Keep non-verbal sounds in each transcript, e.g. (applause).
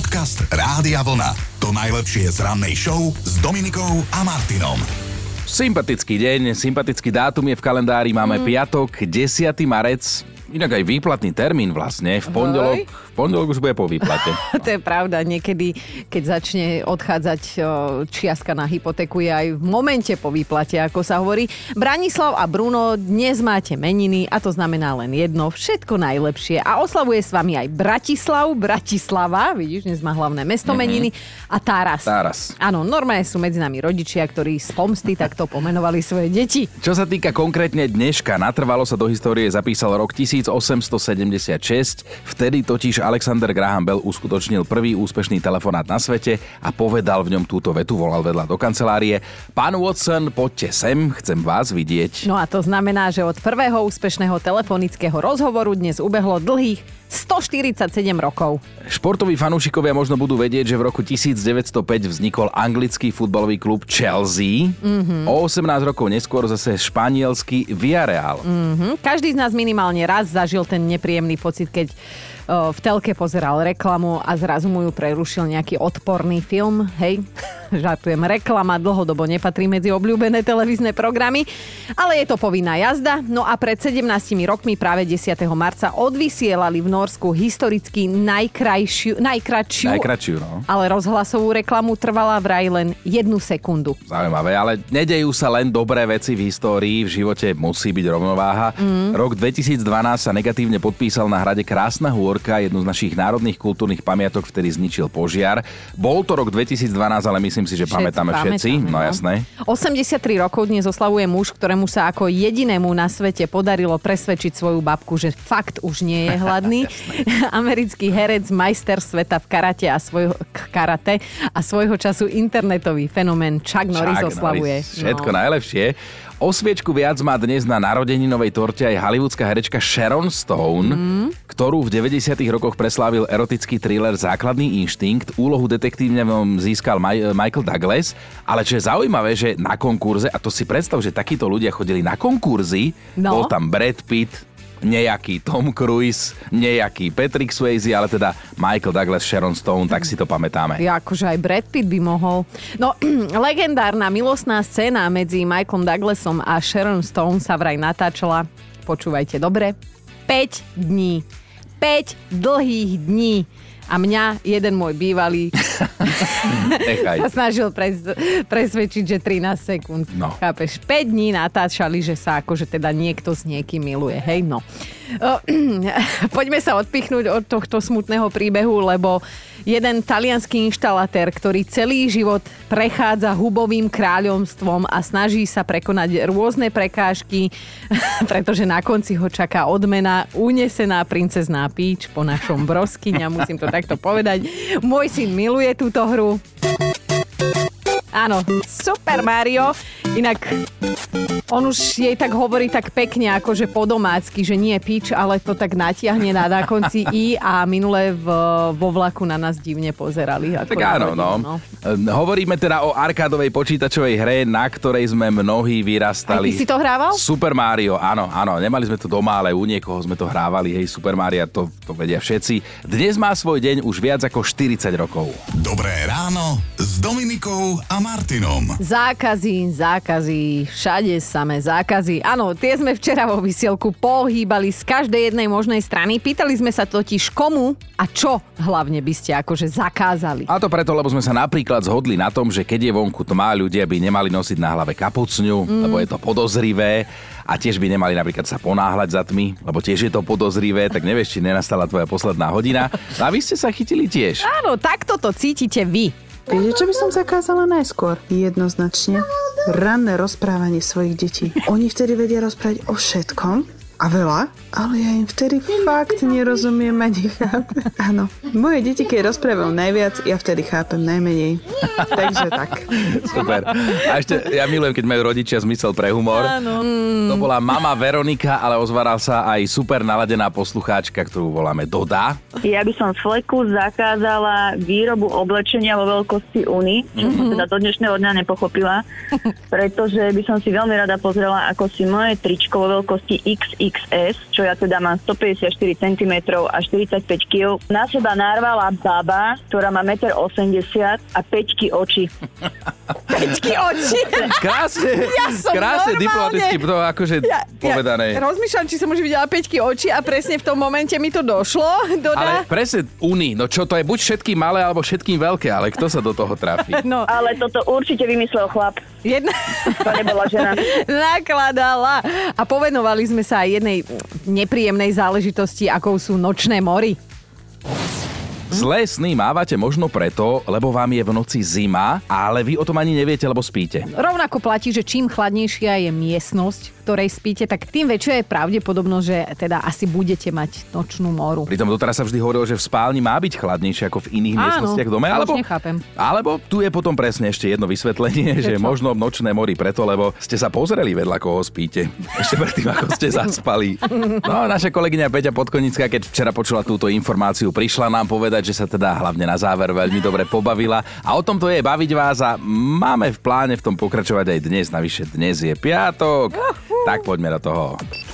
Podcast Rádia Vlna. To najlepšie z rannej show s Dominikou a Martinom. Sympatický deň, sympatický dátum je v kalendári, máme mm. piatok, 10. marec. Inak aj výplatný termín vlastne. V pondelok, v pondelok už bude po výplate. (laughs) to je pravda. Niekedy, keď začne odchádzať čiastka na hypotéku, je aj v momente po výplate, ako sa hovorí. Branislav a Bruno, dnes máte meniny a to znamená len jedno. Všetko najlepšie. A oslavuje s vami aj Bratislav, Bratislava, vidíš, dnes má hlavné mesto mm-hmm. meniny a Táras. Táras. Áno, normálne sú medzi nami rodičia, ktorí z pomsty takto pomenovali svoje deti. Čo sa týka konkrétne dneška, natrvalo sa do histórie zapísal rok 1000 1876. Vtedy totiž Alexander Graham Bell uskutočnil prvý úspešný telefonát na svete a povedal v ňom túto vetu, volal vedľa do kancelárie. Pán Watson, poďte sem, chcem vás vidieť. No a to znamená, že od prvého úspešného telefonického rozhovoru dnes ubehlo dlhých 147 rokov. Športoví fanúšikovia možno budú vedieť, že v roku 1905 vznikol anglický futbalový klub Chelsea. Mm-hmm. O 18 rokov neskôr zase španielský Villarreal. Mm-hmm. Každý z nás minimálne raz zažil ten nepríjemný pocit, keď v telke pozeral reklamu a zrazu mu ju prerušil nejaký odporný film. Hej, (laughs) žartujem, reklama dlhodobo nepatrí medzi obľúbené televízne programy, ale je to povinná jazda. No a pred 17 rokmi práve 10. marca odvysielali v Norsku historicky najkrajšiu, najkračšiu, najkračšiu no. ale rozhlasovú reklamu trvala vraj len jednu sekundu. Zaujímavé, ale nedejú sa len dobré veci v histórii, v živote musí byť rovnováha. Mm. Rok 2012 sa negatívne podpísal na hrade Krásna hôr Gorka, jednu z našich národných kultúrnych pamiatok, vtedy zničil požiar. Bol to rok 2012, ale myslím si, že všetci pamätáme všetci. Pamätáme, no, no jasné. 83 rokov dnes oslavuje muž, ktorému sa ako jedinému na svete podarilo presvedčiť svoju babku, že fakt už nie je hladný. (laughs) (laughs) Americký herec, majster sveta v karate a svojho, karate a svojho času internetový fenomén Chuck Norris Chuck oslavuje. Norris. Všetko no. najlepšie. Osviečku viac má dnes na narodeninovej torte aj hollywoodská herečka Sharon Stone, mm. ktorú v 90. rokoch preslávil erotický thriller Základný inštinkt. Úlohu detektívne získal Michael Douglas, ale čo je zaujímavé, že na konkurze, a to si predstav, že takíto ľudia chodili na konkurzy, no. bol tam Brad Pitt, nejaký Tom Cruise, nejaký Patrick Swayze, ale teda Michael Douglas, Sharon Stone, tak si to pamätáme. Ja, akože aj Brad Pitt by mohol. No, (clears throat) legendárna milostná scéna medzi Michaelom Douglasom a Sharon Stone sa vraj natáčala, počúvajte dobre, 5 dní. 5 dlhých dní a mňa jeden môj bývalý (laughs) sa snažil pres, presvedčiť, že 13 sekúnd. No. Chápeš? 5 dní natáčali, že sa akože teda niekto s niekým miluje. Hej, no. (clears throat) Poďme sa odpichnúť od tohto smutného príbehu, lebo jeden talianský inštalatér, ktorý celý život prechádza hubovým kráľovstvom a snaží sa prekonať rôzne prekážky, (laughs) pretože na konci ho čaká odmena unesená princezná Píč po našom broskyňa, musím to takto povedať. Môj syn miluje túto hru. Áno, Super Mario. Inak on už jej tak hovorí tak pekne, akože po domácky, že nie pič, ale to tak natiahne na, na konci (laughs) i a minule v, vo vlaku na nás divne pozerali. Ako tak áno, no. no. Hovoríme teda o arkádovej počítačovej hre, na ktorej sme mnohí vyrastali. Aj ty si to hrával? Super Mario, áno, áno. Nemali sme to doma, ale u niekoho sme to hrávali. Hej, Super Mario, to, to vedia všetci. Dnes má svoj deň už viac ako 40 rokov. Dobré ráno s Dominikou a Martinom. Zákazy, zákazy, všade sa samé zákazy. Áno, tie sme včera vo vysielku pohýbali z každej jednej možnej strany. Pýtali sme sa totiž komu a čo hlavne by ste akože zakázali. A to preto, lebo sme sa napríklad zhodli na tom, že keď je vonku tmá, ľudia by nemali nosiť na hlave kapucňu, mm. lebo je to podozrivé a tiež by nemali napríklad sa ponáhľať za tmy, lebo tiež je to podozrivé, tak nevieš, či nenastala tvoja posledná hodina. A vy ste sa chytili tiež. Áno, takto to cítite vy. Viete, čo by som zakázala najskôr? Jednoznačne. Ranné rozprávanie svojich detí. Oni vtedy vedia rozprávať o všetkom, a veľa, ale ja im vtedy fakt nerozumiem a nechápem. Áno, moje deti, keď rozprávajú najviac, ja vtedy chápem najmenej. Takže tak. Super. A ešte ja milujem, keď majú rodičia zmysel pre humor. Áno. To bola mama Veronika, ale ozvaral sa aj super naladená poslucháčka, ktorú voláme Doda. Ja by som z fleku zakázala výrobu oblečenia vo veľkosti Uni, čo mm-hmm. som teda do dnešného dňa nepochopila, pretože by som si veľmi rada pozrela, ako si moje tričko vo veľkosti XX XS, čo ja teda mám 154 cm a 45 kg. Na seba narvala baba, ktorá má 1,80 m a 5 oči. (laughs) Peťky oči. Krásne, Ja som krásne normálne- diplomaticky to akože povedané. rozmýšľam, či som už videla peťky oči a presne v tom momente mi to došlo. Dodá. Ale presne Uni, no čo to je, buď všetkým malé, alebo všetkým veľké, ale kto sa do toho trafí? No, Ale toto určite vymyslel chlap. jedna To nebola žena. (laughs) nakladala. A povenovali sme sa aj jednej nepríjemnej záležitosti, akou sú nočné mory. Zlé sny mávate možno preto, lebo vám je v noci zima, ale vy o tom ani neviete, lebo spíte. Rovnako platí, že čím chladnejšia je miestnosť, v ktorej spíte, tak tým väčšia je pravdepodobnosť, že teda asi budete mať nočnú moru. Pritom doteraz sa vždy hovorilo, že v spálni má byť chladnejšie ako v iných Áno, miestnostiach v dome. Alebo, nechápem. alebo tu je potom presne ešte jedno vysvetlenie, (laughs) že čo? možno nočné mori preto, lebo ste sa pozreli vedľa koho spíte. (laughs) Ešte predtým, ako ste (laughs) zaspali. No, naša kolegyňa Peťa Podkonická, keď včera počula túto informáciu, prišla nám povedať, že sa teda hlavne na záver veľmi dobre pobavila. A o tom to je baviť vás a máme v pláne v tom pokračovať aj dnes. Navyše dnes je piatok. Tak poďme do toho.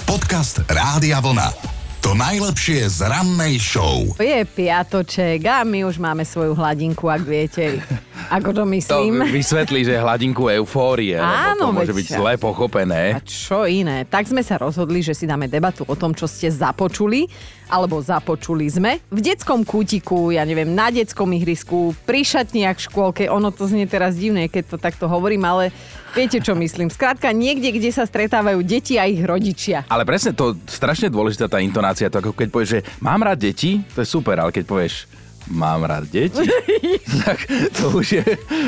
Podcast Rádia Vlna. To najlepšie z rannej show. Je piatoček a my už máme svoju hladinku, ak viete, ako to To myslím. vysvetlí, že hladinku eufórie, Áno, to môže veď byť zle pochopené. A čo iné? Tak sme sa rozhodli, že si dáme debatu o tom, čo ste započuli, alebo započuli sme. V detskom kútiku, ja neviem, na detskom ihrisku, pri šatniach v škôlke, ono to znie teraz divné, keď to takto hovorím, ale viete, čo myslím. Skrátka, niekde, kde sa stretávajú deti a ich rodičia. Ale presne to, strašne dôležitá tá intonácia, to ako keď povieš, že mám rád deti, to je super, ale keď povieš, mám rád deti, (laughs) tak to už je,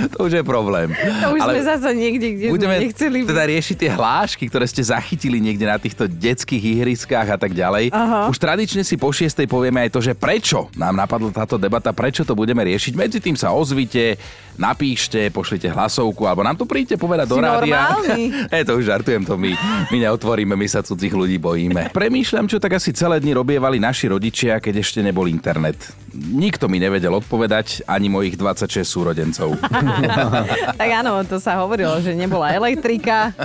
to už je problém. To už ale sme zase niekde, kde budeme sme nechceli byť. teda riešiť tie hlášky, ktoré ste zachytili niekde na týchto detských ihriskách a tak ďalej. Aha. Už tradične si po šiestej povieme aj to, že prečo nám napadla táto debata, prečo to budeme riešiť. Medzi tým sa ozvite, napíšte, pošlite hlasovku, alebo nám to príďte povedať do Si rádia. normálny? (laughs) E, to už žartujem, to my, my neotvoríme, my sa cudzích ľudí bojíme. Premýšľam, čo tak asi celé dni robievali naši rodičia, keď ešte nebol internet. Nikto mi nevedel odpovedať, ani mojich 26 súrodencov. (laughs) Tak áno, to sa hovorilo, že nebola elektrika. (laughs)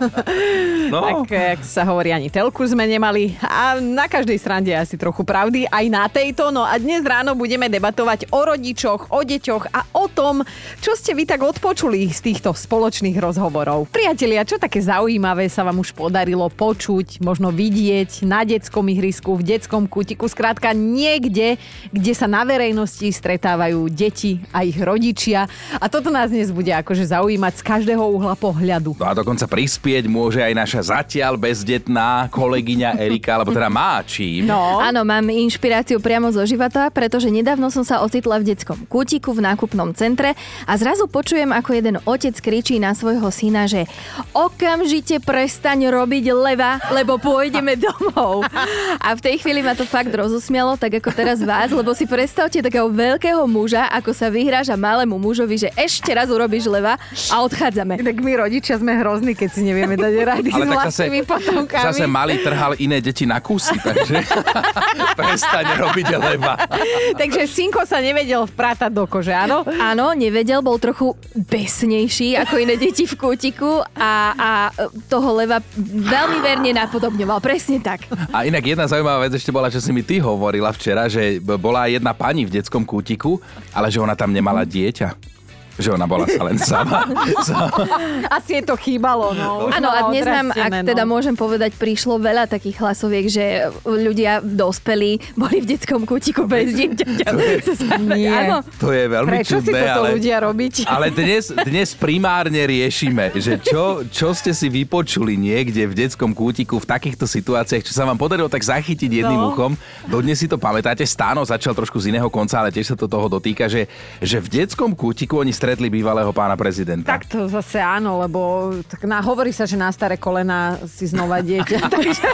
No. Tak, jak sa hovorí, ani telku sme nemali. A na každej srande je asi trochu pravdy, aj na tejto. No a dnes ráno budeme debatovať o rodičoch, o deťoch a o tom, čo ste vy tak odpočuli z týchto spoločných rozhovorov. Priatelia, čo také zaujímavé sa vám už podarilo počuť, možno vidieť na detskom ihrisku, v detskom kútiku, skrátka niekde, kde sa na verejnosti stretávajú deti a ich rodičia. A toto nás dnes bude akože zaujímať z každého uhla pohľadu. No a dokonca prispieť môže aj naša zatiaľ bezdetná kolegyňa Erika, alebo teda má čím. No, Áno, mám inšpiráciu priamo zo života, pretože nedávno som sa ocitla v detskom kútiku v nákupnom centre a zrazu počujem, ako jeden otec kričí na svojho syna, že okamžite prestaň robiť leva, lebo pôjdeme domov. (laughs) A v tej chvíli ma to fakt rozosmialo, tak ako teraz vás, lebo si predstavte takého veľkého muža, ako sa vyhráža malému mužovi, že ešte raz urobíš leva a odchádzame. tak my rodičia sme hrozní, keď si nevieme dať (laughs) rady s Ale tak zase, vlastnými potomkami. zase malý trhal iné deti na kusy, takže (laughs) prestaň robiť leva. Takže synko sa nevedel vprátať do kože, áno? Áno, nevedel, bol trochu besnejší ako iné deti v kútiku a, a toho leva veľmi verne napodobňoval. Presne tak. A inak jedna zaujímavá vec ešte bola, čo si mi ty hovorila včera, že bola jedna pani v detskom kútiku, ale že ona tam nemala dieťa. Že ona bola sa len sama. Asi je to chýbalo, no. Áno, a dnes nám, ak teda môžem povedať, prišlo veľa takých hlasoviek, že ľudia dospelí boli v detskom kútiku bez dieťaťa. Áno. To je veľmi Prečo si čudné, toto ale... ľudia robiť? Ale dnes, dnes primárne riešime, že čo, čo ste si vypočuli niekde v detskom kútiku v takýchto situáciách, čo sa vám podarilo tak zachytiť jedným No. uchom. Dodnes si to pamätáte, Stáno začal trošku z iného konca, ale tiež sa to toho dotýka, že, že v detskom kútiku oni stretli bývalého pána prezidenta. Tak to zase áno, lebo tak na, hovorí sa, že na staré kolena si znova dieťa. (laughs) Takže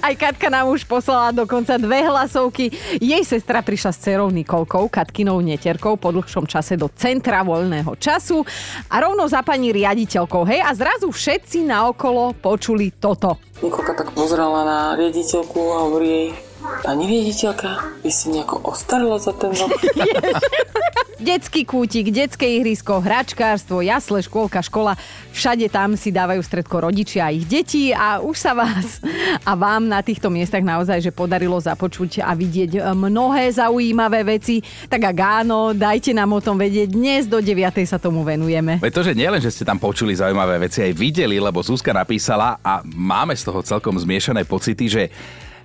aj Katka nám už poslala dokonca dve hlasovky. Jej sestra prišla s dcerou Nikolkou, Katkinou netierkou po dlhšom čase do centra voľného času a rovno za pani riaditeľkou. Hej, a zrazu všetci naokolo počuli toto. Nikolka tak pozrela na riaditeľku a hovorí jej, Pani riaditeľka, vy si nejako ostarila za ten rok? (laughs) Detský kútik, detské ihrisko, hračkárstvo, jasle, škôlka, škola. Všade tam si dávajú stredko rodičia a ich deti a už sa vás a vám na týchto miestach naozaj, že podarilo započuť a vidieť mnohé zaujímavé veci. Tak ak áno, dajte nám o tom vedieť. Dnes do 9. sa tomu venujeme. Pretože nielen, že ste tam počuli zaujímavé veci, aj videli, lebo Zuzka napísala a máme z toho celkom zmiešané pocity, že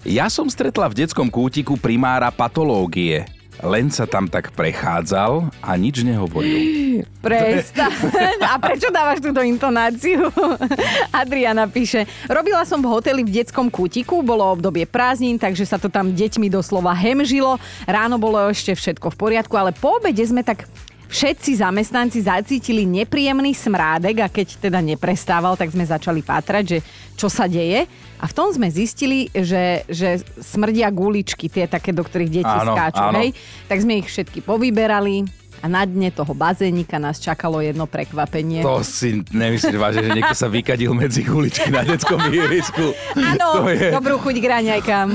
ja som stretla v detskom kútiku primára patológie. Len sa tam tak prechádzal a nič nehovoril. (gasps) Prestaň. A prečo dávaš túto intonáciu? (laughs) Adriana píše, robila som v hoteli v detskom kútiku, bolo obdobie prázdnin, takže sa to tam deťmi doslova hemžilo. Ráno bolo ešte všetko v poriadku, ale po obede sme tak všetci zamestnanci zacítili nepríjemný smrádek a keď teda neprestával, tak sme začali pátrať, že čo sa deje. A v tom sme zistili, že, že smrdia guličky, tie také, do ktorých deti Áno, skáču. áno. Hej? Tak sme ich všetky povyberali a na dne toho bazénika nás čakalo jedno prekvapenie. To si nemyslíš vážne, že niekto sa vykadil medzi guličky na detskom ihrisku. Áno, je... dobrú chuť k raňajkám.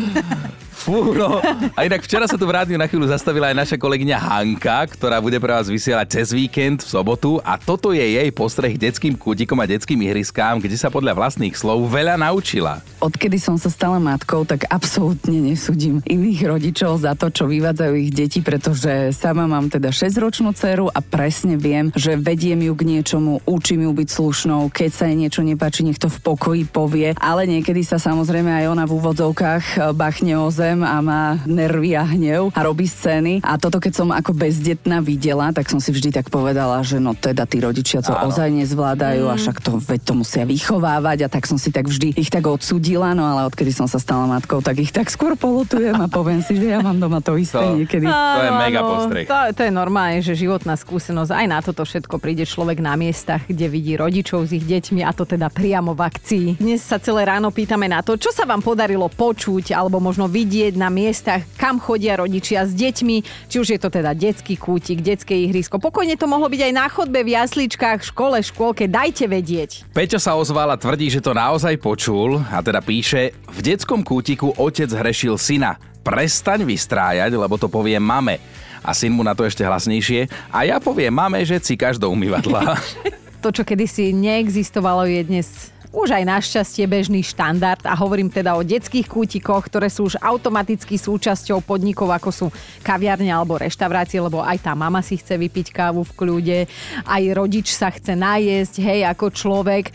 Fú, no. A inak včera sa tu v rádiu na chvíľu zastavila aj naša kolegyňa Hanka, ktorá bude pre vás vysielať cez víkend v sobotu a toto je jej postreh detským kútikom a detským ihriskám, kde sa podľa vlastných slov veľa naučila. Odkedy som sa stala matkou, tak absolútne nesúdim iných rodičov za to, čo vyvádzajú ich deti, pretože sama mám teda 6-ročnú dceru a presne viem, že vediem ju k niečomu, učím ju byť slušnou, keď sa jej niečo nepáči, nech to v pokoji povie, ale niekedy sa samozrejme aj ona v úvodzovkách e, bachne o zem a má nervy a hnev a robí scény. A toto keď som ako bezdetná videla, tak som si vždy tak povedala, že no teda tí rodičia to Áno. ozaj nezvládajú a však to, veď to musia vychovávať a tak som si tak vždy ich tak odsudila, no ale odkedy som sa stala matkou, tak ich tak skôr polutujem a poviem si, že ja mám doma to isté To- niekedy. To je mega postreh. To, to je normálne, že životná skúsenosť. Aj na toto všetko príde človek na miestach, kde vidí rodičov s ich deťmi a to teda priamo v akcii. Dnes sa celé ráno pýtame na to, čo sa vám podarilo počuť alebo možno vidieť na miestach, kam chodia rodičia s deťmi, či už je to teda detský kútik, detské ihrisko. Pokojne to mohlo byť aj na chodbe, v jasličkách, škole, škôlke. Dajte vedieť. Peťo sa ozval a tvrdí, že to naozaj počul a teda píše, v detskom kútiku otec hrešil syna. Prestaň vystrájať, lebo to povie mame. A syn mu na to ešte hlasnejšie. A ja poviem mame, že cíkaš do umývadla. (laughs) To, čo kedysi neexistovalo, je dnes už aj našťastie bežný štandard a hovorím teda o detských kútikoch, ktoré sú už automaticky súčasťou podnikov, ako sú kaviarne alebo reštaurácie, lebo aj tá mama si chce vypiť kávu v kľude, aj rodič sa chce najesť, hej, ako človek.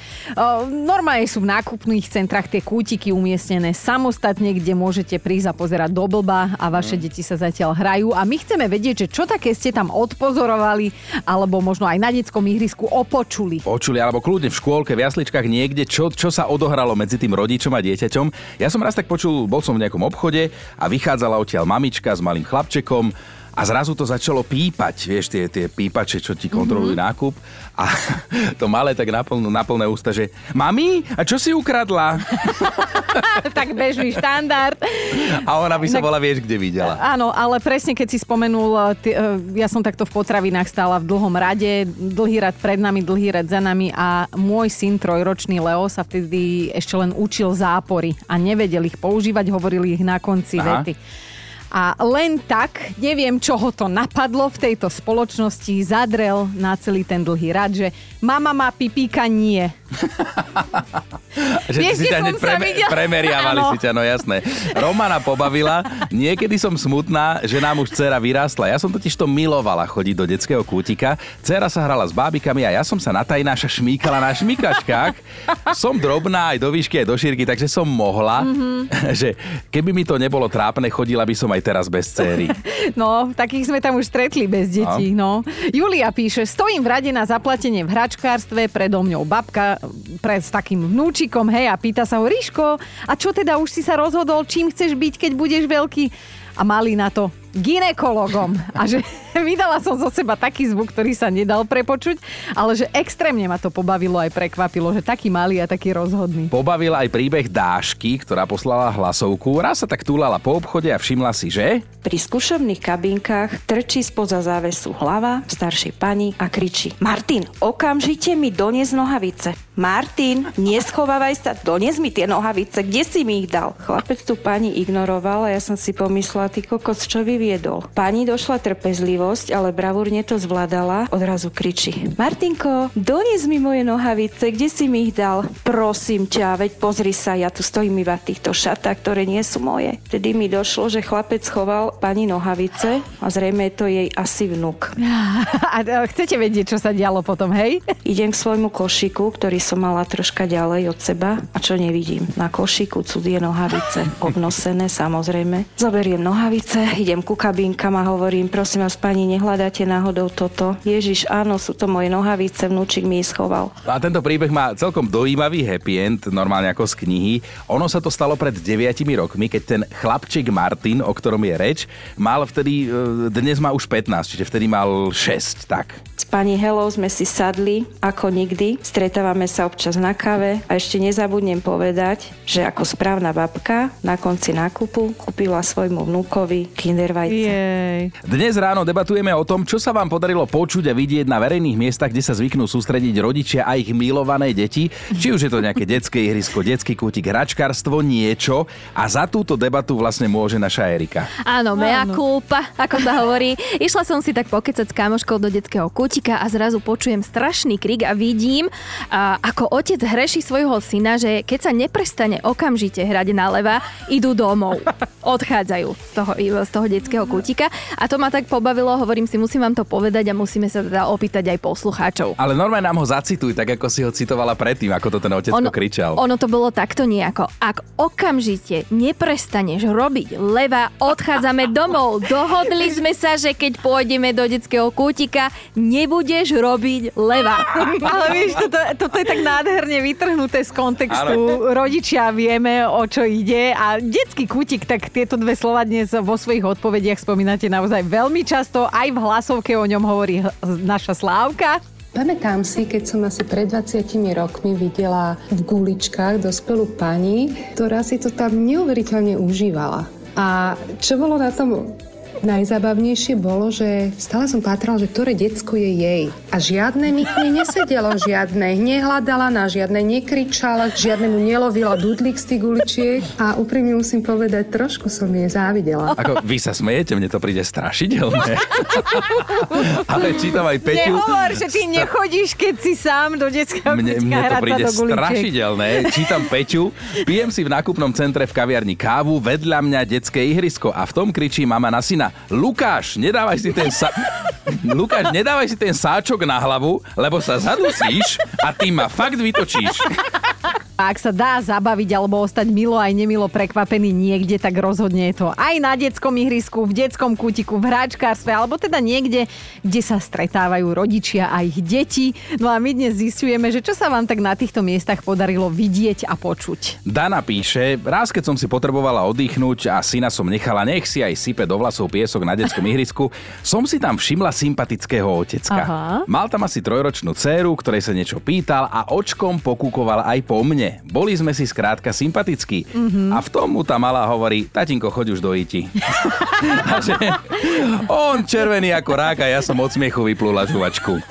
Normálne sú v nákupných centrách tie kútiky umiestnené samostatne, kde môžete prísť a pozerať do blba a vaše deti sa zatiaľ hrajú a my chceme vedieť, že čo také ste tam odpozorovali alebo možno aj na detskom ihrisku opočuli. Počuli, alebo kľudne v škôlke, v jasličkách niekde, čo, čo sa odohralo medzi tým rodičom a dieťaťom. Ja som raz tak počul, bol som v nejakom obchode a vychádzala odtiaľ mamička s malým chlapčekom a zrazu to začalo pípať, vieš, tie, tie pípače, čo ti kontrolujú mm-hmm. nákup. A (laughs) to malé tak na, plnú, na plné ústa, že mami, a čo si ukradla? (laughs) tak bežný štandard. A ona by sa bola, vieš, kde videla. Áno, ale presne keď si spomenul, eh, ty, eh, ja som takto v potravinách stála v dlhom rade, dlhý rad pred nami, dlhý rad za nami a môj syn, trojročný Leo, sa vtedy ešte len učil zápory a nevedel ich používať, hovorili ich na konci Aha. vety. A len tak, neviem, čo ho to napadlo v tejto spoločnosti, zadrel na celý ten dlhý rad, že mama má pipíka nie. (laughs) Že Vieš, si ťa hneď preme, premeriavali si ťa, no jasné. Romana pobavila, niekedy som smutná, že nám už dcera vyrástla. Ja som totiž to milovala chodiť do detského kútika. Dcera sa hrala s bábikami a ja som sa na tajnáša šmíkala na šmíkačkách. som drobná aj do výšky, aj do šírky, takže som mohla, Mhm. že keby mi to nebolo trápne, chodila by som aj teraz bez céry. No, takých sme tam už stretli bez detí, no. Julia píše, stojím v rade na zaplatenie v hračkárstve, predo mňou babka pre, s takým vnúčikom, hej, a pýta sa ho, Ríško, a čo teda už si sa rozhodol, čím chceš byť, keď budeš veľký? A malý na to, ginekologom a že (laughs) vydala som zo seba taký zvuk, ktorý sa nedal prepočuť, ale že extrémne ma to pobavilo aj prekvapilo, že taký malý a taký rozhodný. Pobavil aj príbeh Dášky, ktorá poslala hlasovku. Raz sa tak túlala po obchode a všimla si, že... Pri skúšobných kabinkách trčí spoza závesu hlava staršej pani a kričí Martin, okamžite mi donies nohavice. Martin, neschovávaj sa, donies mi tie nohavice, kde si mi ich dal? Chlapec tu pani ignoroval a ja som si pomyslela, ty kokos, čo vyviedol? Pani došla trpezlivosť, ale bravúrne to zvládala, odrazu kričí Martinko, donies mi moje nohavice, kde si mi ich dal? Prosím ťa, veď pozri sa, ja tu stojím iba v týchto šatách, ktoré nie sú moje. Vtedy mi došlo, že chlapec choval pani nohavice a zrejme je to jej asi vnuk. (laughs) A chcete vedieť, čo sa dialo potom, hej? (laughs) Idem k svojmu košíku, ktorý som mala troška ďalej od seba a čo nevidím? Na košíku cudzie nohavice, obnosené samozrejme. Zoberiem nohavice, idem ku kabinkam a hovorím, prosím vás pani, nehľadáte náhodou toto? Ježiš, áno, sú to moje nohavice, vnúčik mi ich schoval. A tento príbeh má celkom dojímavý happy end, normálne ako z knihy. Ono sa to stalo pred 9 rokmi, keď ten chlapček Martin, o ktorom je reč, mal vtedy, e, dnes má už 15, čiže vtedy mal 6, tak. S pani Helou sme si sadli ako nikdy, stretávame sa občas na kave a ešte nezabudnem povedať, že ako správna babka na konci nákupu kúpila svojmu vnúkovi kindervajce. Jej. Dnes ráno debatujeme o tom, čo sa vám podarilo počuť a vidieť na verejných miestach, kde sa zvyknú sústrediť rodičia a ich milované deti. Či už je to nejaké detské ihrisko, detský kútik, hračkarstvo, niečo. A za túto debatu vlastne môže naša Erika. Áno, mea culpa, ako sa hovorí. Išla som si tak pokecať s kamoškou do detského kútika a zrazu počujem strašný krik a vidím, a, ako otec hreší svojho syna, že keď sa neprestane okamžite hrať na leva, idú domov. (laughs) Odchádzajú z toho, z toho detského kútika. A to ma tak pobavilo, hovorím si, musím vám to povedať a musíme sa teda opýtať aj poslucháčov. Ale normálne nám ho zacituj, tak ako si ho citovala predtým, ako to ten otec kričal. ono to bolo takto nejako. Ak okamžite neprestaneš robiť leva, odchádzame domov. (laughs) Dohodli sme sa, že keď pôjdeme do detského kútika, nebudeš robiť leva. (laughs) Ale vieš, toto, toto je tak nádherne vytrhnuté z kontextu. Rodičia vieme, o čo ide a detský kútik, tak tieto dve slova dnes vo svojich odpovediach spomínate naozaj veľmi často. Aj v hlasovke o ňom hovorí naša Slávka. Pamätám si, keď som asi pred 20 rokmi videla v guličkách dospelú pani, ktorá si to tam neuveriteľne užívala. A čo bolo na tom najzábavnejšie bolo, že stále som pátrala, že ktoré decko je jej. A žiadne mi k nej nesedelo, žiadne nehľadala, na žiadne nekričala, žiadnemu nelovila dudlík z tých guličiek. A úprimne musím povedať, trošku som jej závidela. Ako vy sa smejete, mne to príde strašidelné. (laughs) Ale čítam aj Peťu. Nehovor, že ty nechodíš, keď si sám do detského Mne, mne to príde strašidelné. Čítam Peťu, pijem si v nákupnom centre v kaviarni kávu, vedľa mňa detské ihrisko a v tom kričí mama na syna Lukáš, nedávaj si ten sa... (laughs) Lukáš, nedávaj si ten sáčok na hlavu, lebo sa zadusíš a ty ma fakt vytočíš. A ak sa dá zabaviť alebo ostať milo aj nemilo prekvapený niekde, tak rozhodne je to aj na detskom ihrisku, v detskom kútiku, v hráčkárstve, alebo teda niekde, kde sa stretávajú rodičia a ich deti. No a my dnes zistujeme, že čo sa vám tak na týchto miestach podarilo vidieť a počuť. Dana píše, raz keď som si potrebovala oddychnúť a syna som nechala, nech si aj sype do vlasov piesok na detskom ihrisku, som si tam všimla sympatického otecka. Aha. Mal tam asi trojročnú dceru, ktorej sa niečo pýtal a očkom pokúkoval aj po mne. Boli sme si skrátka sympatickí. A v tom mu tá malá hovorí, tatinko, choď už do iti. (laughs) a že on červený ako rák a ja som od smiechu vyplula žuvačku.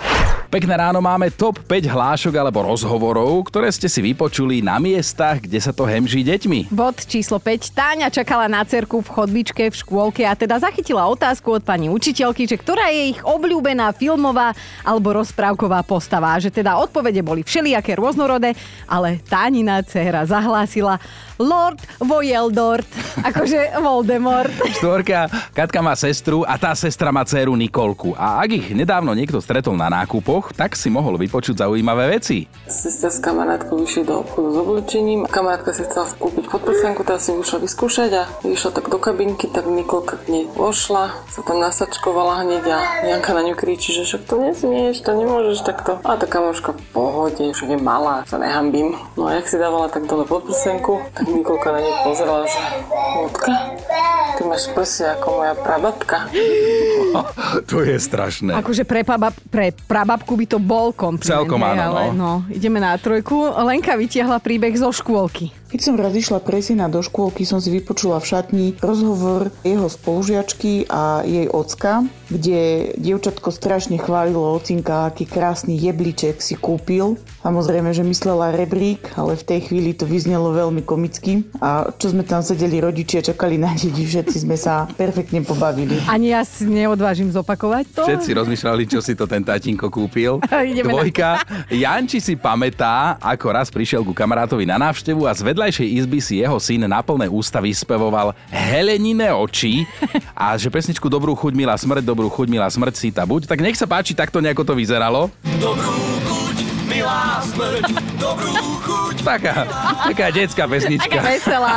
Pekné ráno máme top 5 hlášok alebo rozhovorov, ktoré ste si vypočuli na miestach, kde sa to hemží deťmi. Bod číslo 5. Táňa čakala na cerku v chodbičke v škôlke a teda zachytila otázku od pani učiteľky, že ktorá je ich obľúbená filmová alebo rozprávková postava. Že teda odpovede boli všelijaké rôznorodé, ale Tánina dcera zahlásila Lord Vojeldort, (laughs) akože Voldemort. (laughs) Štvorka, Katka má sestru a tá sestra má dceru Nikolku. A ak ich nedávno niekto stretol na nákupoch, tak si mohol vypočuť zaujímavé veci. Sestra s kamarátkou vyšli do obchodu s oblečením. Kamarátka si chcela kúpiť podprsenku, tá si išla vyskúšať a išla tak do kabinky, tak Nikolka k nej vošla, sa tam nasačkovala hneď a Janka na ňu kričí, že však to nesmieš, to nemôžeš takto. A tá kamoška v pohode, však je malá, sa nehambím. No a jak si dávala tak dole podprsenku, tak Nikolka na ňu pozerala, že Ľudka, Ty máš prsia ako moja prababka. (laughs) To je strašné. Akože pre, pabab, pre prababku by to bol kompliment. Celkom áno, ale no. no. Ideme na trojku. Lenka vytiahla príbeh zo škôlky. Keď som raz išla pre syna do škôlky, som si vypočula v šatni rozhovor jeho spolužiačky a jej ocka, kde dievčatko strašne chválilo ocinka, aký krásny jebliček si kúpil. Samozrejme, že myslela rebrík, ale v tej chvíli to vyznelo veľmi komicky. A čo sme tam sedeli rodičia, čakali na deti, všetci sme sa perfektne pobavili. Ani ja si neodvážim zopakovať to. Všetci rozmýšľali, čo si to ten tatínko kúpil. (laughs) Na- Dvojka. Janči si pamätá, ako raz prišiel ku kamarátovi na návštevu a z vedľajšej izby si jeho syn na plné ústa vyspevoval Helenine oči a že pesničku Dobrú chuť, milá smrť, dobrú chuť, milá smrť si tá buď. Tak nech sa páči, takto nejako to vyzeralo. Dobrú chuť, milá smrť, dobrú chuť. Taká, taká detská pesnička. Taká veselá.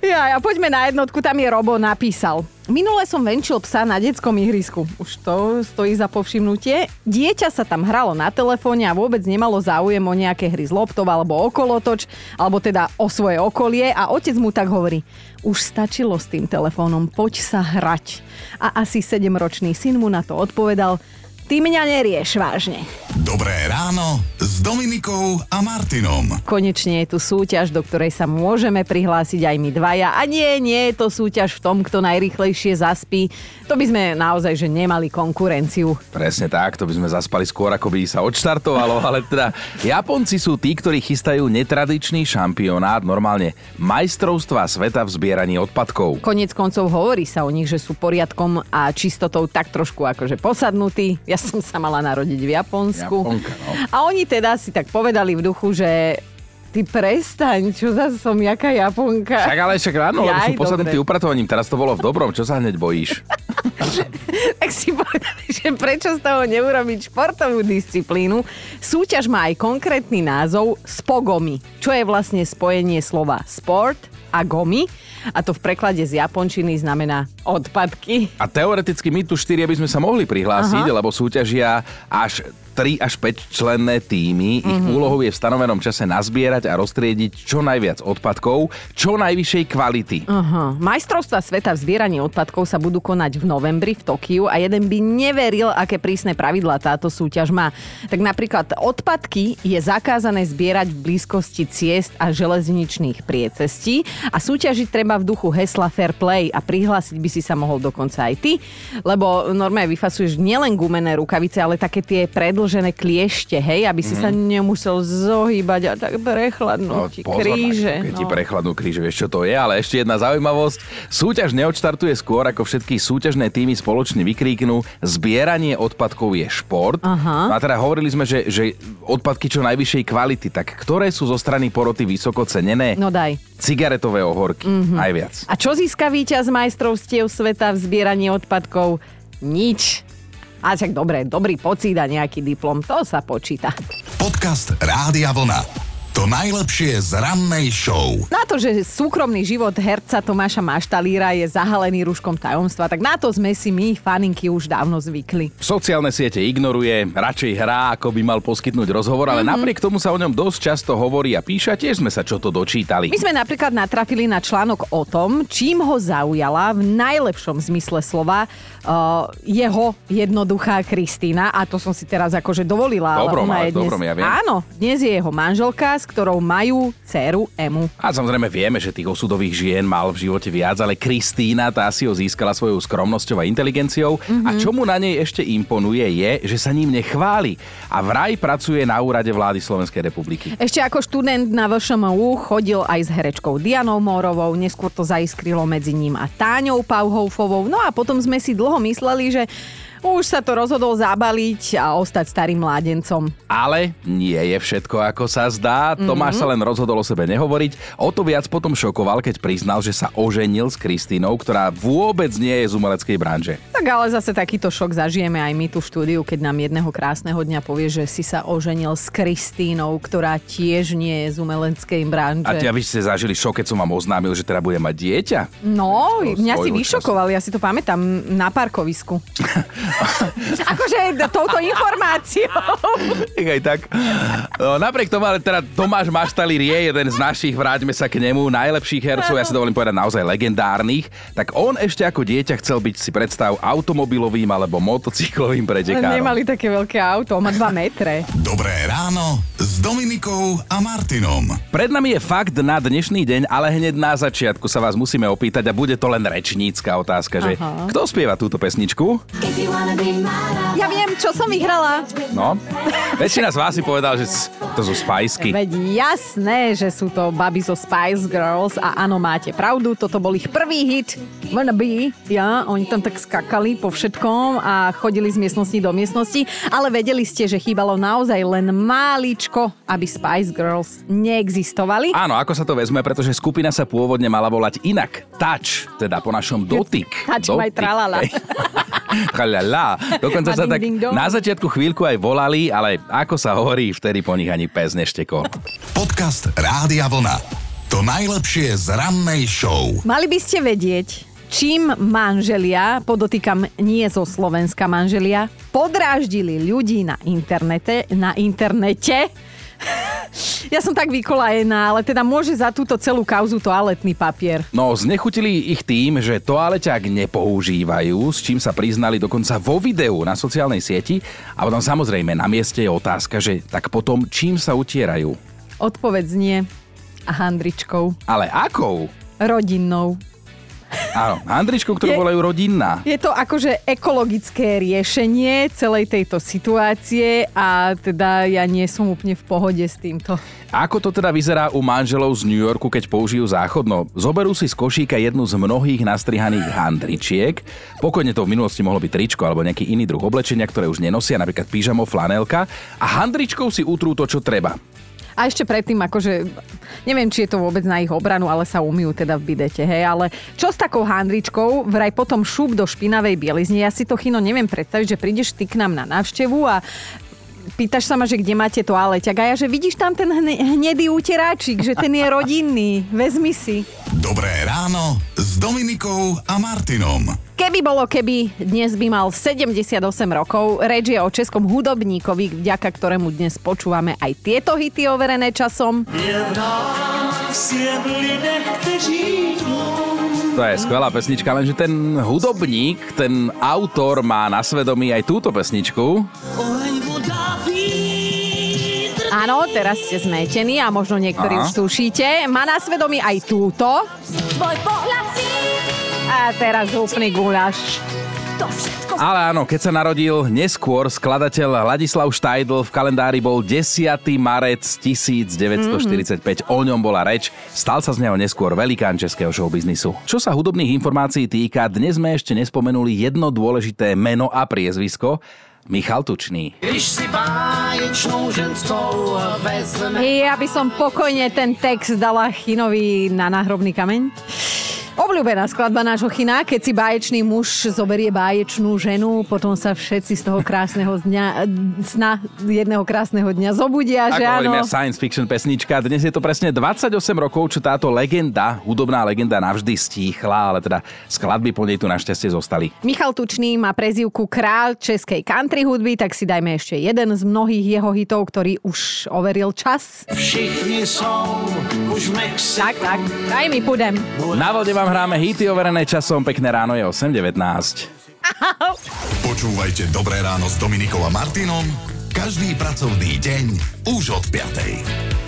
ja, a poďme na jednotku, tam je Robo napísal. Minule som venčil psa na detskom ihrisku. Už to stojí za povšimnutie. Dieťa sa tam hralo na telefóne a vôbec nemalo záujem o nejaké hry z loptov alebo okolotoč, alebo teda o svoje okolie a otec mu tak hovorí. Už stačilo s tým telefónom, poď sa hrať. A asi 7-ročný syn mu na to odpovedal, ty mňa nerieš vážne. Dobré ráno s Dominikou a Martinom. Konečne je tu súťaž, do ktorej sa môžeme prihlásiť aj my dvaja. A nie, nie je to súťaž v tom, kto najrychlejšie zaspí. To by sme naozaj že nemali konkurenciu. Presne tak, to by sme zaspali skôr, ako by sa odštartovalo, (laughs) ale teda Japonci sú tí, ktorí chystajú netradičný šampionát, normálne majstrovstva sveta v zbieraní odpadkov. Konec koncov hovorí sa o nich, že sú poriadkom a čistotou tak trošku akože posadnutí. Ja som sa mala narodiť v Japonsku. Japonka, no. A oni teda si tak povedali v duchu, že ty prestaň, čo zase som jaká Japonka. Však ale však ráno, lebo sú posadnutí dobre. upratovaním. Teraz to bolo v dobrom, čo sa hneď bojíš? (laughs) tak si povedali, že prečo z toho neurobiť športovú disciplínu. Súťaž má aj konkrétny názov Spogomi, čo je vlastne spojenie slova sport a gomy. A to v preklade z japončiny znamená odpadky. A teoreticky my tu štyria by sme sa mohli prihlásiť, Aha. lebo súťažia až 3 až 5 členné týmy. Ich Mhm. úlohou je v stanovenom čase nazbierať a roztriediť čo najviac odpadkov, čo najvyššej kvality. Aha. Majstrovstva sveta v zbieraní odpadkov sa budú konať v novembri v Tokiu a jeden by neveril, aké prísne pravidlá táto súťaž má. Tak napríklad odpadky je zakázané zbierať v blízkosti ciest a železničných priecestí a súťažiť treba v duchu hesla Fair Play a prihlásiť by si sa mohol dokonca aj ty, lebo normálne vyfasuješ nielen gumené rukavice, ale také tie predlžené kliešte, hej, aby si Mhm. sa nemusel zohýbať a tak prechladnú ti kríže. keď ti no. prechladnú kríže, vieš čo to je, ale ešte jedna zaujímavosť. Súťaž neodštartuje skôr, ako všetky súťažné týmy spoločne vykríknú. Zbieranie odpadkov je šport. Aha. No a teda hovorili sme, že, že odpadky čo najvyššej kvality. Tak ktoré sú zo strany poroty vysoko cenené? No daj. Cigaretové ohorky, Mhm. najviac. A čo získa víťaz majstrovstiev sveta v zbieraní odpadkov? Nič. A však dobre, dobrý pocit a nejaký diplom, to sa počíta. Podcast Rádia Vlna. To najlepšie z rannej show. Na to, že súkromný život herca Tomáša Maštalíra je zahalený rúškom tajomstva, tak na to sme si my, faninky, už dávno zvykli. Sociálne siete ignoruje, radšej hrá, ako by mal poskytnúť rozhovor, ale Mhm. napriek tomu sa o ňom dosť často hovorí a píše a tiež sme sa čo to dočítali. My sme napríklad natrafili na článok o tom, čím ho zaujala v najlepšom zmysle slova uh, jeho jednoduchá Kristýna a to som si teraz akože dovolila. Dobrom, ona ale je v dobrom, ja viem. Áno, dnes je jeho manželka, s ktorou majú dceru Emu. A samozrejme vieme, že tých osudových žien mal v živote viac, ale Kristína tá si ho získala svojou skromnosťou a inteligenciou. Mhm. A čo mu na nej ešte imponuje je, že sa ním nechváli. A vraj pracuje na úrade vlády Slovenskej republiky. Ešte ako študent na VŠMU chodil aj s herečkou Dianou Mórovou, neskôr to zaiskrilo medzi ním a Táňou Pauhoufovou. No a potom sme si dlho mysleli, že už sa to rozhodol zabaliť a ostať starým mládencom. Ale nie je všetko ako sa zdá. Mhm. Tomáš sa len rozhodol o sebe nehovoriť. O to viac potom šokoval, keď priznal, že sa oženil s Kristínou, ktorá vôbec nie je z umeleckej branže. Tak ale zase takýto šok zažijeme aj my tu v štúdiu, keď nám jedného krásneho dňa povie, že si sa oženil s Kristínou, ktorá tiež nie je z umeleckej branže. A tia vy ste zažili šok, keď som vám oznámil, že teda bude mať dieťa? No, mňa si svojho vyšokoval, ja si to pamätám na parkovisku. (laughs) (laughs) Akože touto informáciou. Aj tak. No, napriek tomu, ale teda Tomáš Maštalír je jeden z našich, vráťme sa k nemu, najlepších hercov, ja si dovolím povedať naozaj legendárnych, tak on ešte ako dieťa chcel byť si predstav automobilovým alebo motocyklovým pretekárom. Nemali také veľké auto, má 2 metre. Dobré ráno s Dominikou a Martinom. Pred nami je fakt na dnešný deň, ale hneď na začiatku sa vás musíme opýtať a bude to len rečnícka otázka, že Aha. kto spieva túto pesničku? Ja viem, čo som vyhrala. No, väčšina z vás si povedal, že to sú spajsky. Veď jasné, že sú to baby zo Spice Girls a áno, máte pravdu, toto bol ich prvý hit, Wanna Be, ja, oni tam tak skakali po všetkom a chodili z miestnosti do miestnosti, ale vedeli ste, že chýbalo naozaj len máličko, aby Spice Girls neexistovali. Áno, ako sa to vezme, pretože skupina sa pôvodne mala volať inak. Touch, teda po našom dotyk. Touch my tralala. (laughs) Chalala. Dokonca sa tak na začiatku chvíľku aj volali, ale ako sa hovorí, vtedy po nich ani pes neštekol. Podcast Rádia Vlna. To najlepšie z rannej show. Mali by ste vedieť, čím manželia, podotýkam nie zo Slovenska manželia, podráždili ľudí na internete, na internete. (laughs) Ja som tak vykolajená, ale teda môže za túto celú kauzu toaletný papier. No, znechutili ich tým, že toaleťák nepoužívajú, s čím sa priznali dokonca vo videu na sociálnej sieti. A potom samozrejme na mieste je otázka, že tak potom čím sa utierajú? Odpoveď znie a handričkou. Ale akou? Rodinnou. Áno, handričkou, ktorú Je- volajú rodinná. Je to akože ekologické riešenie celej tejto situácie a teda ja nie som úplne v pohode s týmto. Ako to teda vyzerá u manželov z New Yorku, keď použijú záchodno? Zoberú si z košíka jednu z mnohých nastrihaných handričiek. Pokojne to v minulosti mohlo byť tričko alebo nejaký iný druh oblečenia, ktoré už nenosia, napríklad pyžamo, flanelka. A handričkou si utrú to, čo treba. A ešte predtým, akože, neviem, či je to vôbec na ich obranu, ale sa umýjú teda v bidete, hej, ale čo s takou handričkou, vraj potom šup do špinavej bielizne, ja si to chino neviem predstaviť, že prídeš ty k nám na návštevu a pýtaš sa ma, že kde máte toaleťak a ja, že vidíš tam ten hne- hnedý úteráčik, že ten je rodinný, vezmi si. Dobré ráno s Dominikou a Martinom. Keby bolo keby, dnes by mal 78 rokov. Reč je o českom hudobníkovi, vďaka ktorému dnes počúvame aj tieto hity overené časom. To je skvelá pesnička, lenže ten hudobník, ten autor má na svedomí aj túto pesničku. Áno, teraz ste zmetení a možno niektorí Aha. už tušíte. Má na svedomí aj túto. Tvoj pohľad si A teraz úplný guláš. to všetko Ale áno, keď sa narodil neskôr, skladateľ Ladislav Štajdl v kalendári bol 10. marec 1945. O ňom bola reč. Stal sa z neho neskôr velikán českého showbiznisu. Čo sa hudobných informácií týka, dnes sme ešte nespomenuli jedno dôležité meno a priezvisko. Michal Tučný. Když si báječnou ženskou vezme Ja by som pokojne ten text dala Chinovi na náhrobný kameň. Obľúbená skladba nášho China, keď si báječný muž zoberie báječnú ženu, potom sa všetci z toho krásneho dňa, sna jedného krásneho dňa zobudia, Ako že hovorím áno. ja, science fiction pesnička. Dnes je to presne 28 rokov, čo táto legenda, hudobná legenda navždy stíchla, ale teda skladby po nej tu našťastie zostali. Michal Tučný má prezývku král českej country hudby, tak si dajme ešte jeden z mnohých jeho hitov, ktorý už overil čas. Všichni jsou už v Mexiku Tak, tak, aj mi pôjdem. Na vode vám hráme hity overené časom. Pekné ráno je 8.19. Počúvajte Dobré ráno s Dominikou a Martinom každý pracovný deň už od 5.